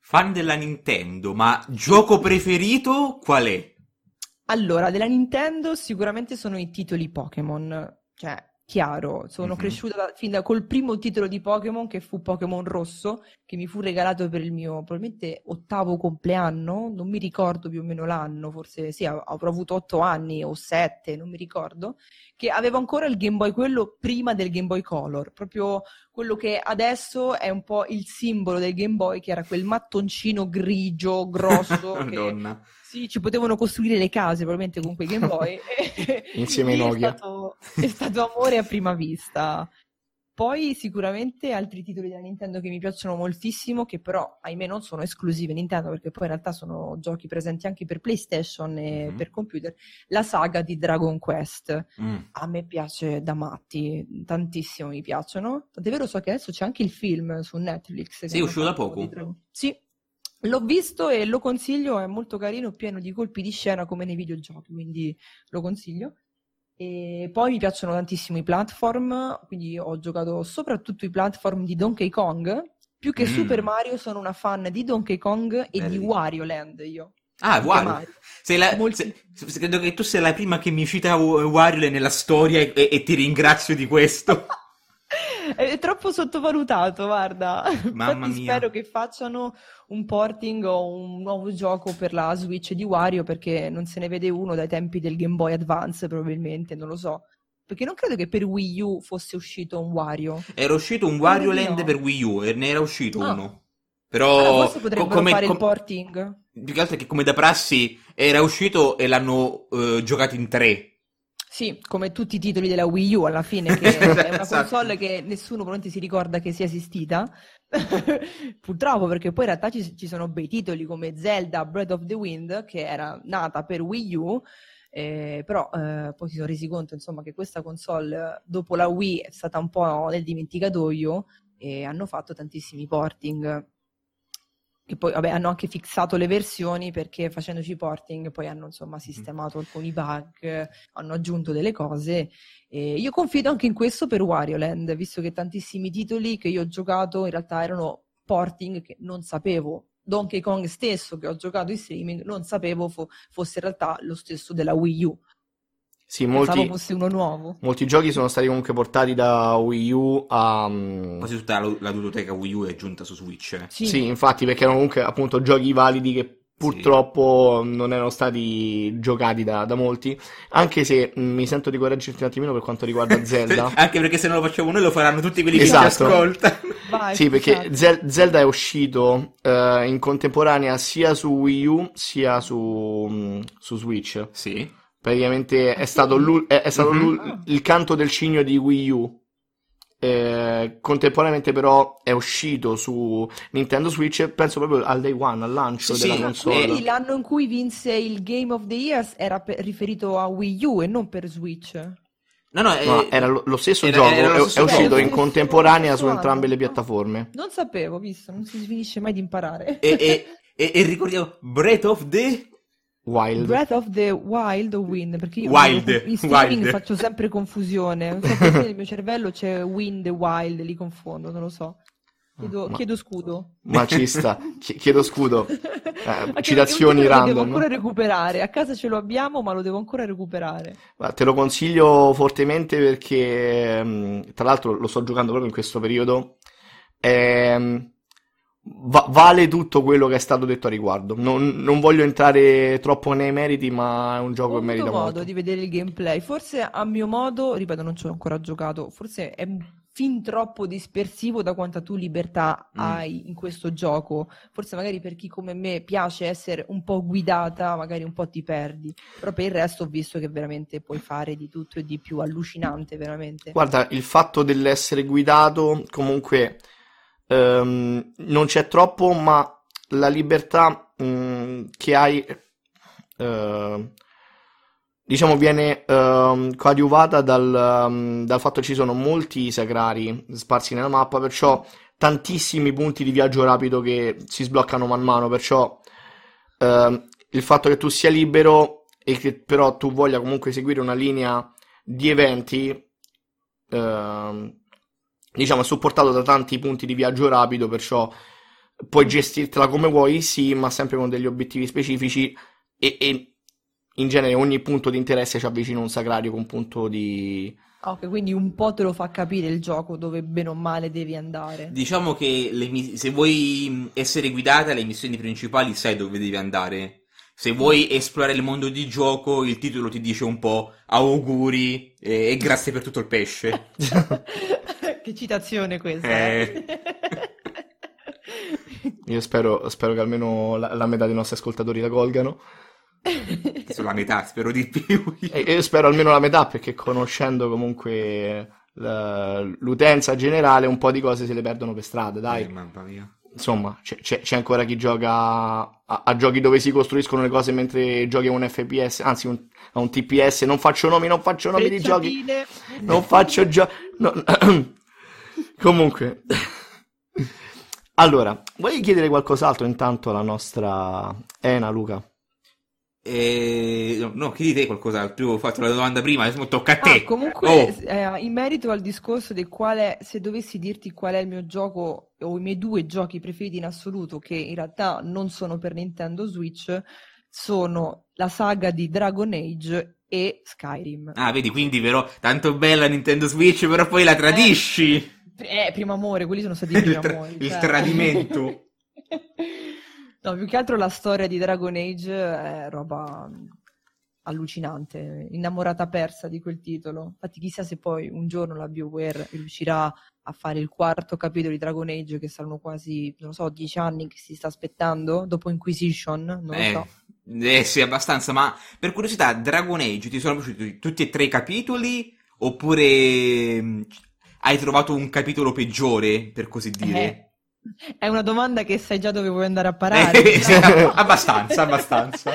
D: Fan della Nintendo, ma gioco preferito qual è?
C: Allora, della Nintendo sicuramente sono i titoli Pokémon, cioè chiaro. Sono mm-hmm. cresciuta da, fin da col primo titolo di Pokémon che fu Pokémon Rosso, che mi fu regalato per il mio probabilmente ottavo compleanno, non mi ricordo più o meno l'anno, forse sì, avrò avuto otto anni o sette, non mi ricordo, che avevo ancora il Game Boy, quello prima del Game Boy Color, proprio quello che adesso è un po' il simbolo del Game Boy, che era quel mattoncino grigio, grosso.
D: Madonna.
C: Che sì, ci potevano costruire le case probabilmente con quei Game Boy.
B: Insieme ai Nokia.
C: È stato, è stato amore a prima vista. Poi sicuramente altri titoli della Nintendo che mi piacciono moltissimo, che però ahimè non sono esclusive Nintendo, perché poi in realtà sono giochi presenti anche per PlayStation e mm-hmm. per computer, la saga di Dragon Quest. Mm. A me piace da matti, tantissimo mi piacciono. Tant'è vero so che adesso c'è anche il film su Netflix.
D: Sì, è uscito da poco.
C: Sì, L'ho visto e lo consiglio, è molto carino, pieno di colpi di scena come nei videogiochi, quindi lo consiglio. E poi mi piacciono tantissimo i platform, quindi ho giocato soprattutto i platform di Donkey Kong. Più che mm. Super Mario sono una fan di Donkey Kong e Belli. di Wario Land io.
D: Ah, Wario. Sei la, Molti... se, credo che tu sia la prima che mi cita Wario nella storia e, e, e ti ringrazio di questo.
C: È troppo sottovalutato, guarda.
D: Mamma
C: Infatti
D: mia.
C: spero che facciano un porting o un nuovo gioco per la Switch di Wario perché non se ne vede uno dai tempi del Game Boy Advance probabilmente, non lo so. Perché non credo che per Wii U fosse uscito un Wario.
D: Era uscito un Wario Land no. per Wii U e ne era uscito ah. uno.
C: Però allora, forse potrebbero come, fare com- il porting.
D: Più che altro che come da prassi era uscito e l'hanno uh, giocato in tre.
C: Sì, come tutti i titoli della Wii U alla fine, che è una esatto. console che nessuno probabilmente si ricorda che sia esistita. Purtroppo, perché poi in realtà ci, ci, sono bei titoli come Zelda Breath of the Wind, che era nata per Wii U, eh, però eh, poi si sono resi conto insomma, che questa console dopo la Wii è stata un po' nel dimenticatoio e hanno fatto tantissimi porting che poi vabbè, hanno anche fissato le versioni perché facendoci porting poi hanno insomma sistemato alcuni bug, hanno aggiunto delle cose e io confido anche in questo per Wario Land, visto che tantissimi titoli che io ho giocato in realtà erano porting che non sapevo. Donkey Kong stesso che ho giocato in streaming non sapevo fo- fosse in realtà lo stesso della Wii U.
B: Sì, molti,
C: fosse uno nuovo.
B: molti giochi sono stati comunque portati da Wii U a...
D: Um... Quasi tutta la, la ludoteca Wii U è giunta su Switch. Eh.
B: Sì. sì. infatti perché erano comunque appunto giochi validi che purtroppo sì. non erano stati giocati da, da, molti, anche se mh, mi sento di correggerti un attimino per quanto riguarda Zelda.
D: anche perché se non lo facciamo noi lo faranno tutti quelli esatto. che ci esatto. ascoltano.
B: Vai, sì, perché Zel- Zelda è uscito uh, in contemporanea sia su Wii U sia su, um, su Switch.
D: Sì.
B: Praticamente è stato, è, è stato mm-hmm. il canto del cigno di Wii U. eh, contemporaneamente però è uscito su Nintendo Switch, penso proprio al day one, al lancio
D: Sì,
B: della
D: sì,
B: console.
C: Quindi l'anno in cui vinse il Game of the Year era per- riferito a Wii U e non per Switch.
D: No, no,
B: No,
D: eh,
B: era lo, lo stesso
D: era-
B: gioco,
D: era lo
B: è,
D: stesso
B: è uscito
C: gioco.
B: in contemporanea su entrambe le piattaforme.
C: Non sapevo, visto, non si finisce mai di imparare.
D: e, e- e- e ricordiamo Breath of the...
B: Wild.
C: Breath of the Wild o Wind? Perché io
D: Wild,
C: in streaming
D: Wild.
C: faccio sempre confusione. Non so perché nel mio cervello c'è Wind e Wild, li confondo, non lo so. Chiedo,
B: Ma-
C: chiedo scudo.
B: Ma ci sta, Chi- chiedo scudo.
C: Perché
B: citazioni
C: titolo Lo
B: random.
C: devo ancora recuperare. A casa ce lo abbiamo, ma lo devo ancora recuperare.
B: Ma te lo consiglio fortemente perché, mh, tra l'altro, lo sto giocando proprio in questo periodo. Ehm, va- vale tutto quello che è stato detto a riguardo. Non, non voglio entrare troppo nei meriti, ma è un
C: Ho
B: gioco che merita
C: modo
B: molto.
C: di vedere il gameplay. Forse a mio modo, ripeto, non ci ho ancora giocato. Forse è fin troppo dispersivo da quanta tu libertà
D: Mm.
C: hai in questo gioco. Forse magari per chi come me piace essere un po' guidata, magari un po' ti perdi. Però per il resto ho visto che veramente puoi fare di tutto e di più. Allucinante, veramente.
B: Guarda, il fatto dell'essere guidato, comunque, ehm, non c'è troppo, ma la libertà, mh, che hai, ehm, diciamo, viene ehm, coadiuvata dal, ehm, dal fatto che ci sono molti sacrari sparsi nella mappa, perciò tantissimi punti di viaggio rapido che si sbloccano man mano, perciò ehm, il fatto che tu sia libero e che però tu voglia comunque seguire una linea di eventi ehm, diciamo, è supportato da tanti punti di viaggio rapido, perciò puoi gestirtela come vuoi, sì, ma sempre con degli obiettivi specifici e, e in genere ogni punto di interesse ci avvicina un sacrario con un punto di...
C: Ok, quindi un po' te lo fa capire il gioco dove bene o male devi andare.
D: Diciamo che le mi- se vuoi mh, essere guidata, le missioni principali sai dove devi andare. Se vuoi esplorare il mondo di gioco, il titolo ti dice un po' auguri e, e grazie per tutto il pesce.
C: Che citazione questa,
D: Eh.
B: Io spero, spero che almeno la, la metà dei nostri ascoltatori la colgano.
D: Sulla metà, spero di più.
B: E io spero almeno la metà, perché conoscendo comunque la- l'utenza generale, un po' di cose se le perdono per strada, dai.
D: Eh, mamma mia.
B: Insomma, c'è, c'è- c'è ancora chi gioca a, a giochi dove si costruiscono le cose mentre giochi a un FPS, anzi un- a un TPS. Non faccio nomi, non faccio nomi di giochi. Non faccio giochi. Comunque. Allora, vuoi chiedere qualcos'altro intanto alla nostra Ena, Luca?
D: Eh, no, no, chiedi te qualcos'altro. Ho fatto la domanda prima, adesso tocca a te.
C: Ah, comunque,
D: Oh.
C: eh, in merito al discorso di qual è, se dovessi dirti qual è il mio gioco o i miei due giochi preferiti in assoluto, che in realtà non sono per Nintendo Switch, sono la saga di Dragon Age e Skyrim.
D: Ah, vedi, quindi però, tanto bella Nintendo Switch, però poi la tradisci.
C: Eh, primo amore, quelli sono stati i primi
D: Il, tra-
C: amori.
D: il
C: cioè.
D: tradimento.
C: No, più che altro la storia di Dragon Age è roba mm, allucinante, innamorata persa di quel titolo. Infatti chissà se poi un giorno la BioWare riuscirà a fare il quarto capitolo di Dragon Age, che saranno quasi, non so, dieci anni che si sta aspettando, dopo Inquisition, non lo
D: Eh,
C: so.
D: eh, sì, abbastanza, ma per curiosità, Dragon Age ti sono piaciuti tutti e tre i capitoli? Oppure mh, hai trovato un capitolo peggiore, per così dire?
C: Eh, è una domanda che sai già dove vuoi andare a parare.
D: Sì, abbastanza, abbastanza.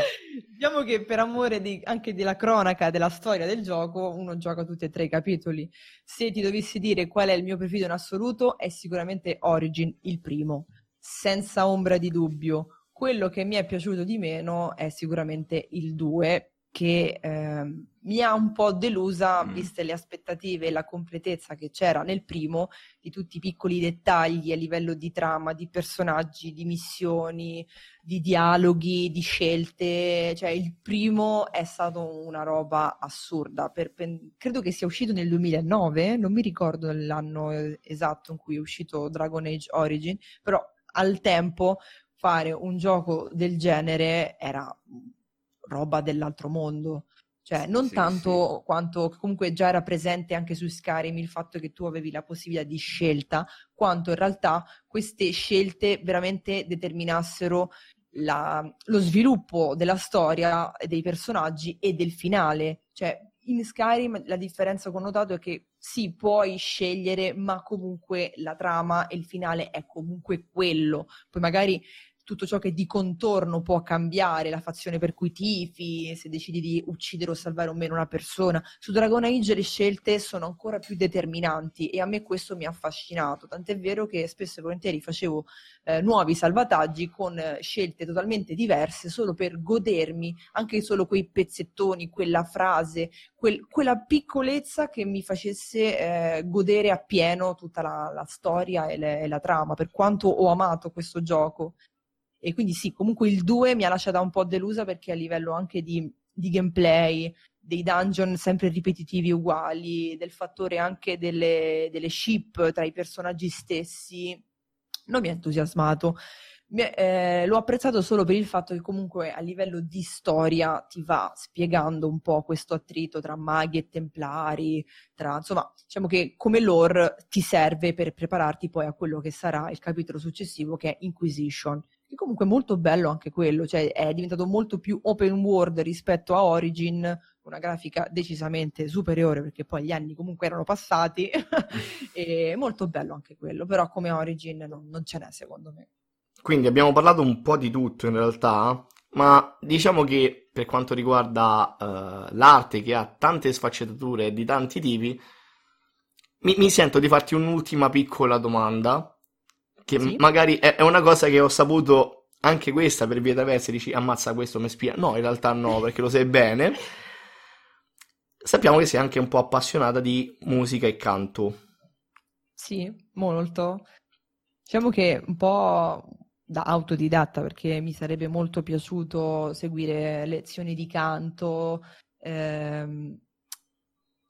C: Diciamo che per amore di- anche della cronaca, della storia del gioco, uno gioca tutti e tre i capitoli. Se ti dovessi dire qual è il mio preferito in assoluto, è sicuramente Origin, il primo, senza ombra di dubbio. Quello che mi è piaciuto di meno è sicuramente il 2, che ehm, mi ha un po' delusa,
D: Mm.
C: viste le aspettative e la completezza che c'era nel primo, di tutti i piccoli dettagli a livello di trama, di personaggi, di missioni, di dialoghi, di scelte, cioè il primo è stato una roba assurda. Per- pen- credo che sia uscito nel 2009, non mi ricordo l'anno esatto in cui è uscito Dragon Age Origin, però al tempo fare un gioco del genere era roba dell'altro mondo. Cioè, non
D: Sì,
C: tanto quanto comunque già era presente anche su Skyrim il fatto che tu avevi la possibilità di scelta, quanto in realtà queste scelte veramente determinassero la- lo sviluppo della storia, e dei personaggi e del finale. Cioè, in Skyrim la differenza che ho notato è che sì, puoi scegliere, ma comunque la trama e il finale è comunque quello. Poi magari tutto ciò che di contorno può cambiare, la fazione per cui tifi, se decidi di uccidere o salvare o meno una persona. Su Dragon Age le scelte sono ancora più determinanti e a me questo mi ha affascinato, tant'è vero che spesso e volentieri facevo eh, nuovi salvataggi con eh, scelte totalmente diverse solo per godermi anche solo quei pezzettoni, quella frase, quel, quella piccolezza che mi facesse eh, godere appieno tutta la, la storia e, le, e la trama, per quanto ho amato questo gioco. E quindi sì, comunque il 2 mi ha lasciata un po' delusa perché a livello anche di, di gameplay, dei dungeon sempre ripetitivi uguali, del fattore anche delle, delle ship tra i personaggi stessi, non mi ha entusiasmato. Eh, l'ho apprezzato solo per il fatto che comunque a livello di storia ti va spiegando un po' questo attrito tra maghi e templari, tra, insomma, diciamo che come lore ti serve per prepararti poi a quello che sarà il capitolo successivo che è Inquisition che comunque è molto bello anche quello, cioè è diventato molto più open world rispetto a Origin, una grafica decisamente superiore perché poi gli anni comunque erano passati, e molto bello anche quello, però come Origin non, non ce n'è secondo me.
B: Quindi abbiamo parlato un po' di tutto in realtà, ma diciamo che per quanto riguarda uh, l'arte che ha tante sfaccettature di tanti tipi, mi, mi sento di farti un'ultima piccola domanda che sì. magari è, è, una cosa che ho saputo anche questa per via traverse, dici ammazza questo mi spia. No, in realtà no, perché lo sai bene. Sappiamo che sei anche un po' appassionata di musica e canto.
C: Sì, molto. Diciamo che un po' da autodidatta perché mi sarebbe molto piaciuto seguire lezioni di canto, ehm,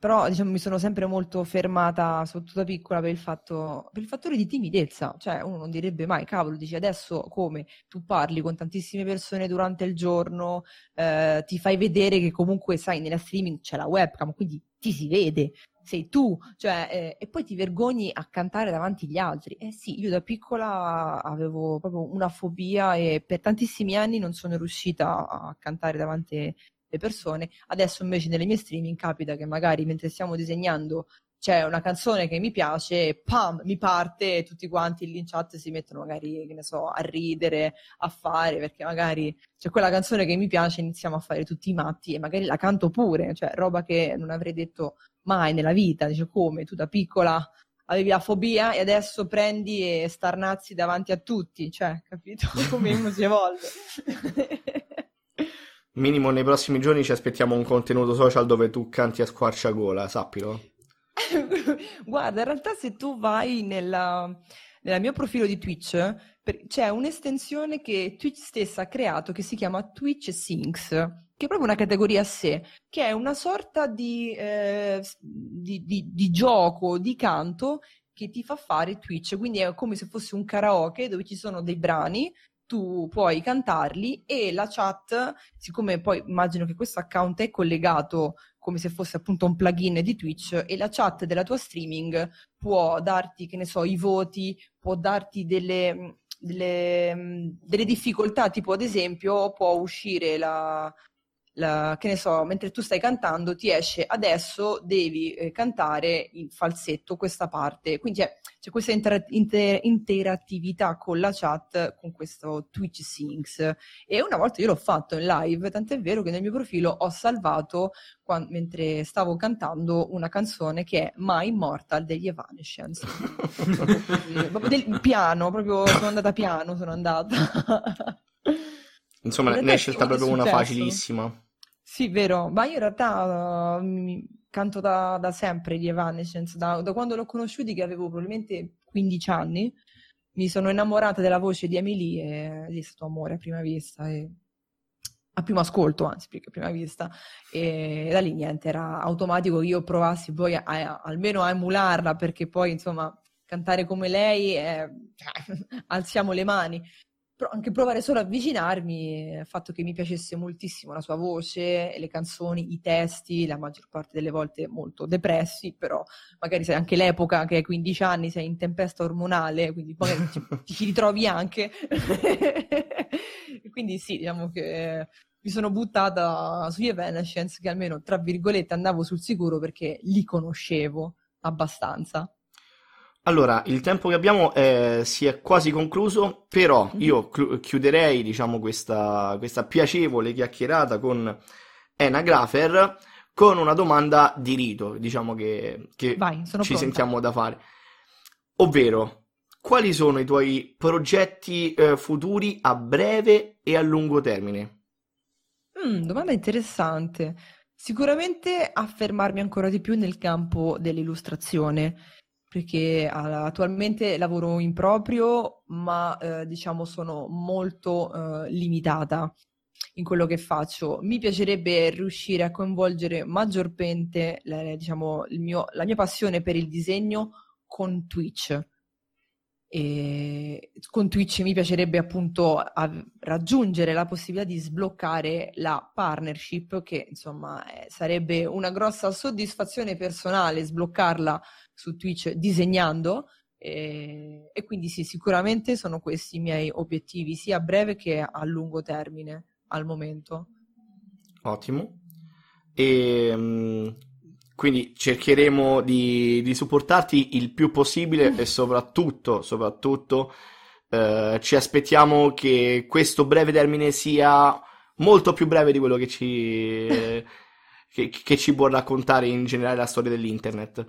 C: però diciamo, mi sono sempre molto fermata, soprattutto da piccola, per il, fatto, per il fattore di timidezza. Cioè, uno non direbbe mai, cavolo, dici adesso come tu parli con tantissime persone durante il giorno, eh, ti fai vedere che comunque, sai, nella streaming c'è la webcam, quindi ti si vede, sei tu, cioè, eh, e poi ti vergogni a cantare davanti agli altri. Eh sì, io da piccola avevo proprio una fobia e per tantissimi anni non sono riuscita a cantare davanti le persone. Adesso invece nelle mie streaming capita che magari mentre stiamo disegnando c'è una canzone che mi piace pam, mi parte e tutti quanti lì in chat si mettono magari, che ne so, a ridere, a fare, perché magari c'è quella canzone che mi piace iniziamo a fare tutti i matti e magari la canto pure, cioè roba che non avrei detto mai nella vita, dice come, tu da piccola avevi la fobia e adesso prendi e starnazzi davanti a tutti, cioè, capito? Come si evolve.
B: Minimo nei prossimi giorni ci aspettiamo un contenuto social dove tu canti a squarciagola, sappilo.
C: Guarda, in realtà se tu vai nella, nel mio profilo di Twitch, per, c'è un'estensione che Twitch stessa ha creato che si chiama Twitch Syncs, che è proprio una categoria a sé, che è una sorta di, eh, di, di, di gioco, di canto che ti fa fare Twitch, quindi è come se fosse un karaoke dove ci sono dei brani tu puoi cantarli e la chat, siccome poi immagino che questo account è collegato come se fosse appunto un plugin di Twitch e la chat della tua streaming può darti, che ne so, i voti, può darti delle, delle, delle difficoltà, tipo ad esempio può uscire la, la, che ne so, mentre tu stai cantando ti esce adesso devi eh, cantare in falsetto questa parte. Quindi c'è, c'è questa inter- inter- interattività con la chat, con questo Twitch Syncs. E una volta io l'ho fatto in live, tant'è vero che nel mio profilo ho salvato, quando, mentre stavo cantando, una canzone che è My Immortal degli Evanescence. proprio del piano, proprio sono andata piano, sono andata.
B: Insomma, ne hai scelta proprio una facilissima.
C: Sì, vero, ma io in realtà uh, canto da, da, sempre di Evanescence, da, da quando l'ho conosciuti che avevo probabilmente 15 anni, mi sono innamorata della voce di Emily e lì è stato amore a prima vista, e... a primo ascolto anzi, più che a prima vista, e da lì niente, era automatico che io provassi poi a, a, almeno a emularla, perché poi insomma cantare come lei, è... alziamo le mani anche provare solo a avvicinarmi, il fatto che mi piacesse moltissimo la sua voce, le canzoni, i testi, la maggior parte delle volte molto depressi, però magari sei anche l'epoca che hai 15 anni, sei in tempesta ormonale, quindi magari ti, ci ritrovi anche. quindi sì, diciamo che mi sono buttata sugli Evanescence che almeno, tra virgolette, andavo sul sicuro perché li conoscevo abbastanza.
B: Allora, il tempo che abbiamo eh, si è quasi concluso, però
C: Mhm.
B: io clu- chiuderei, diciamo, questa, questa piacevole chiacchierata con Ena Grafer con una domanda di rito, diciamo che, che
C: Vai, sono
B: ci
C: pronta.
B: sentiamo da fare. Ovvero, quali sono i tuoi progetti eh, futuri a breve e a lungo termine?
C: Mm, domanda interessante. Sicuramente affermarmi ancora di più nel campo dell'illustrazione, perché attualmente lavoro in proprio, ma eh, diciamo sono molto eh, limitata in quello che faccio. Mi piacerebbe riuscire a coinvolgere maggiormente, la, diciamo, mio- la mia passione per il disegno con Twitch. E con Twitch mi piacerebbe appunto raggiungere la possibilità di sbloccare la partnership, che insomma eh, sarebbe una grossa soddisfazione personale sbloccarla su Twitch disegnando. E, e quindi sì, sicuramente sono questi i miei obiettivi, sia a breve che a lungo termine al momento.
B: Ottimo. E mm, quindi cercheremo di, di supportarti il più possibile e soprattutto, soprattutto eh, ci aspettiamo che questo breve termine sia molto più breve di quello che ci, che, che ci può raccontare in generale la storia dell'internet.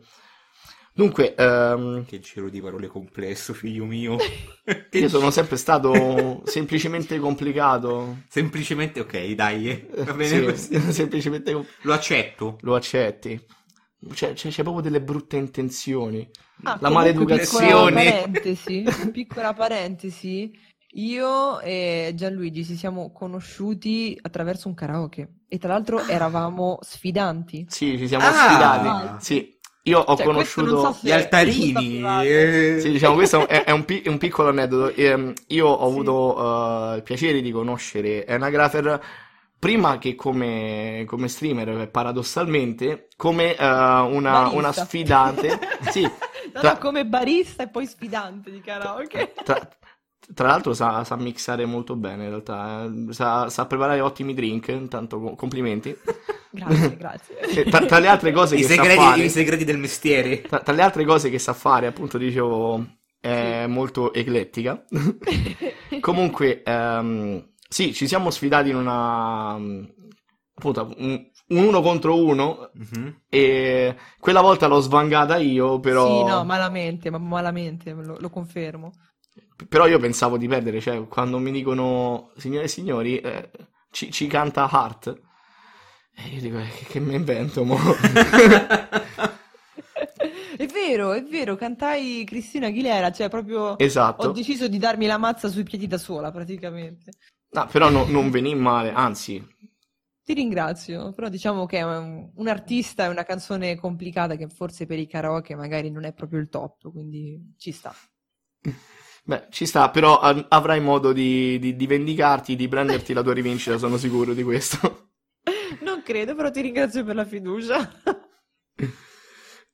B: Dunque, ehm,
D: Che giro di parole complesso, figlio mio.
B: io sono sempre stato semplicemente complicato.
D: Semplicemente, ok, dai, eh, va bene
B: Sì,
D: così.
B: semplicemente com-
D: Lo accetto.
B: lo accetti. C'è, c'è- c'è proprio delle brutte intenzioni.
C: Ah,
B: La maleducazione.
C: Piccola parentesi, piccola parentesi. Io e Gianluigi ci siamo conosciuti attraverso un karaoke e tra l'altro eravamo sfidanti.
B: Sì, ci siamo
D: Ah!
B: sfidati. Sì, io ho
C: Cioè,
B: conosciuto...
C: so
D: Gli altarini. Eh.
B: Sì, diciamo, questo è, è un, pi- è un piccolo aneddoto. Ehm, io ho avuto eh, il piacere di conoscere Anna Grafer prima che come, come streamer, paradossalmente, come eh, una, una sfidante. Sì,
C: No,
B: tra-
C: no, come barista e poi sfidante di karaoke.
B: tra, tra l'altro sa, sa mixare molto bene in realtà, eh. sa, sa preparare ottimi drink, intanto co- complimenti.
C: Grazie, grazie.
B: Tra, tra le altre cose
D: I
B: che sa
D: segreti,
B: fare...
D: I segreti del mestiere.
B: Tra, tra le altre cose che sa fare, appunto, dicevo, è molto eclettica. Comunque, ehm, sì, ci siamo sfidati in una. appunto, un, un uno contro uno.
D: Mhm.
B: E quella volta l'ho svangata io, però.
C: Sì, no, malamente, ma malamente, lo, lo confermo.
B: Però io pensavo di perdere, cioè, quando mi dicono, signore e signori, eh, ci, ci canta Hart. E io dico, eh, che, che mi invento, mo?
C: È vero, è vero, cantai Cristina Aguilera, cioè proprio ho
B: esatto.
C: deciso di darmi la mazza sui piedi da sola, praticamente.
B: No, però no- non venì male, anzi,
C: Ti ringrazio, però diciamo che è un, un artista e una canzone complicata che forse per i karaoke magari non è proprio il top, quindi ci sta.
B: Beh, ci sta, però avrai modo di, di- di vendicarti, di prenderti la tua rivincita, sono sicuro di questo.
C: Non credo, però ti ringrazio per la fiducia.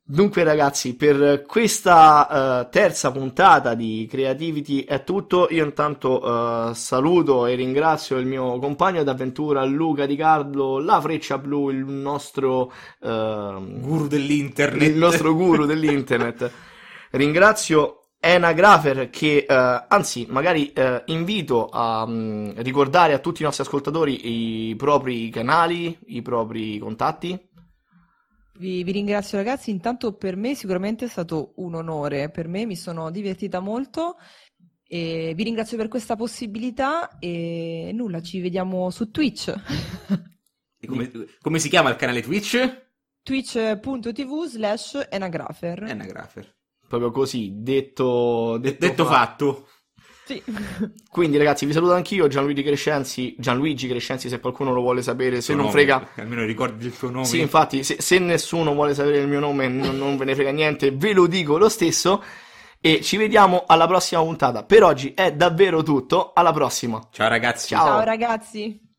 B: Dunque, ragazzi, per questa eh, terza puntata di Creativity è tutto. Io intanto eh, saluto e ringrazio il mio compagno d'avventura Luca Di Carlo, la Freccia Blu, il nostro ehm,
D: Guru dell'internet.
B: il nostro guru dell'internet. Ringrazio Ena Grafer che, eh, anzi, magari eh, invito a mm, ricordare a tutti i nostri ascoltatori i propri canali, i propri contatti.
C: Vi, vi ringrazio ragazzi, intanto per me sicuramente è stato un onore, per me mi sono divertita molto e vi ringrazio per questa possibilità e nulla, ci vediamo su Twitch,
D: E Come, come si chiama il canale Twitch?
C: twitch.tv slash enagrafer.
D: Enagrafer.
B: Proprio così, detto, detto,
D: Detto fatto.
C: Sì.
B: Quindi, ragazzi, vi saluto anch'io, Gianluigi Crescenzi, Gianluigi Crescenzi, se qualcuno lo vuole sapere, se non
D: nome,
B: frega.
D: Almeno ricordi il tuo nome.
B: Sì, infatti, se, se nessuno vuole sapere il mio nome, non, non ve ne frega niente, ve lo dico lo stesso. E ci vediamo alla prossima puntata. Per oggi è davvero tutto. Alla prossima.
D: Ciao ragazzi.
B: Ciao.
C: Ciao ragazzi.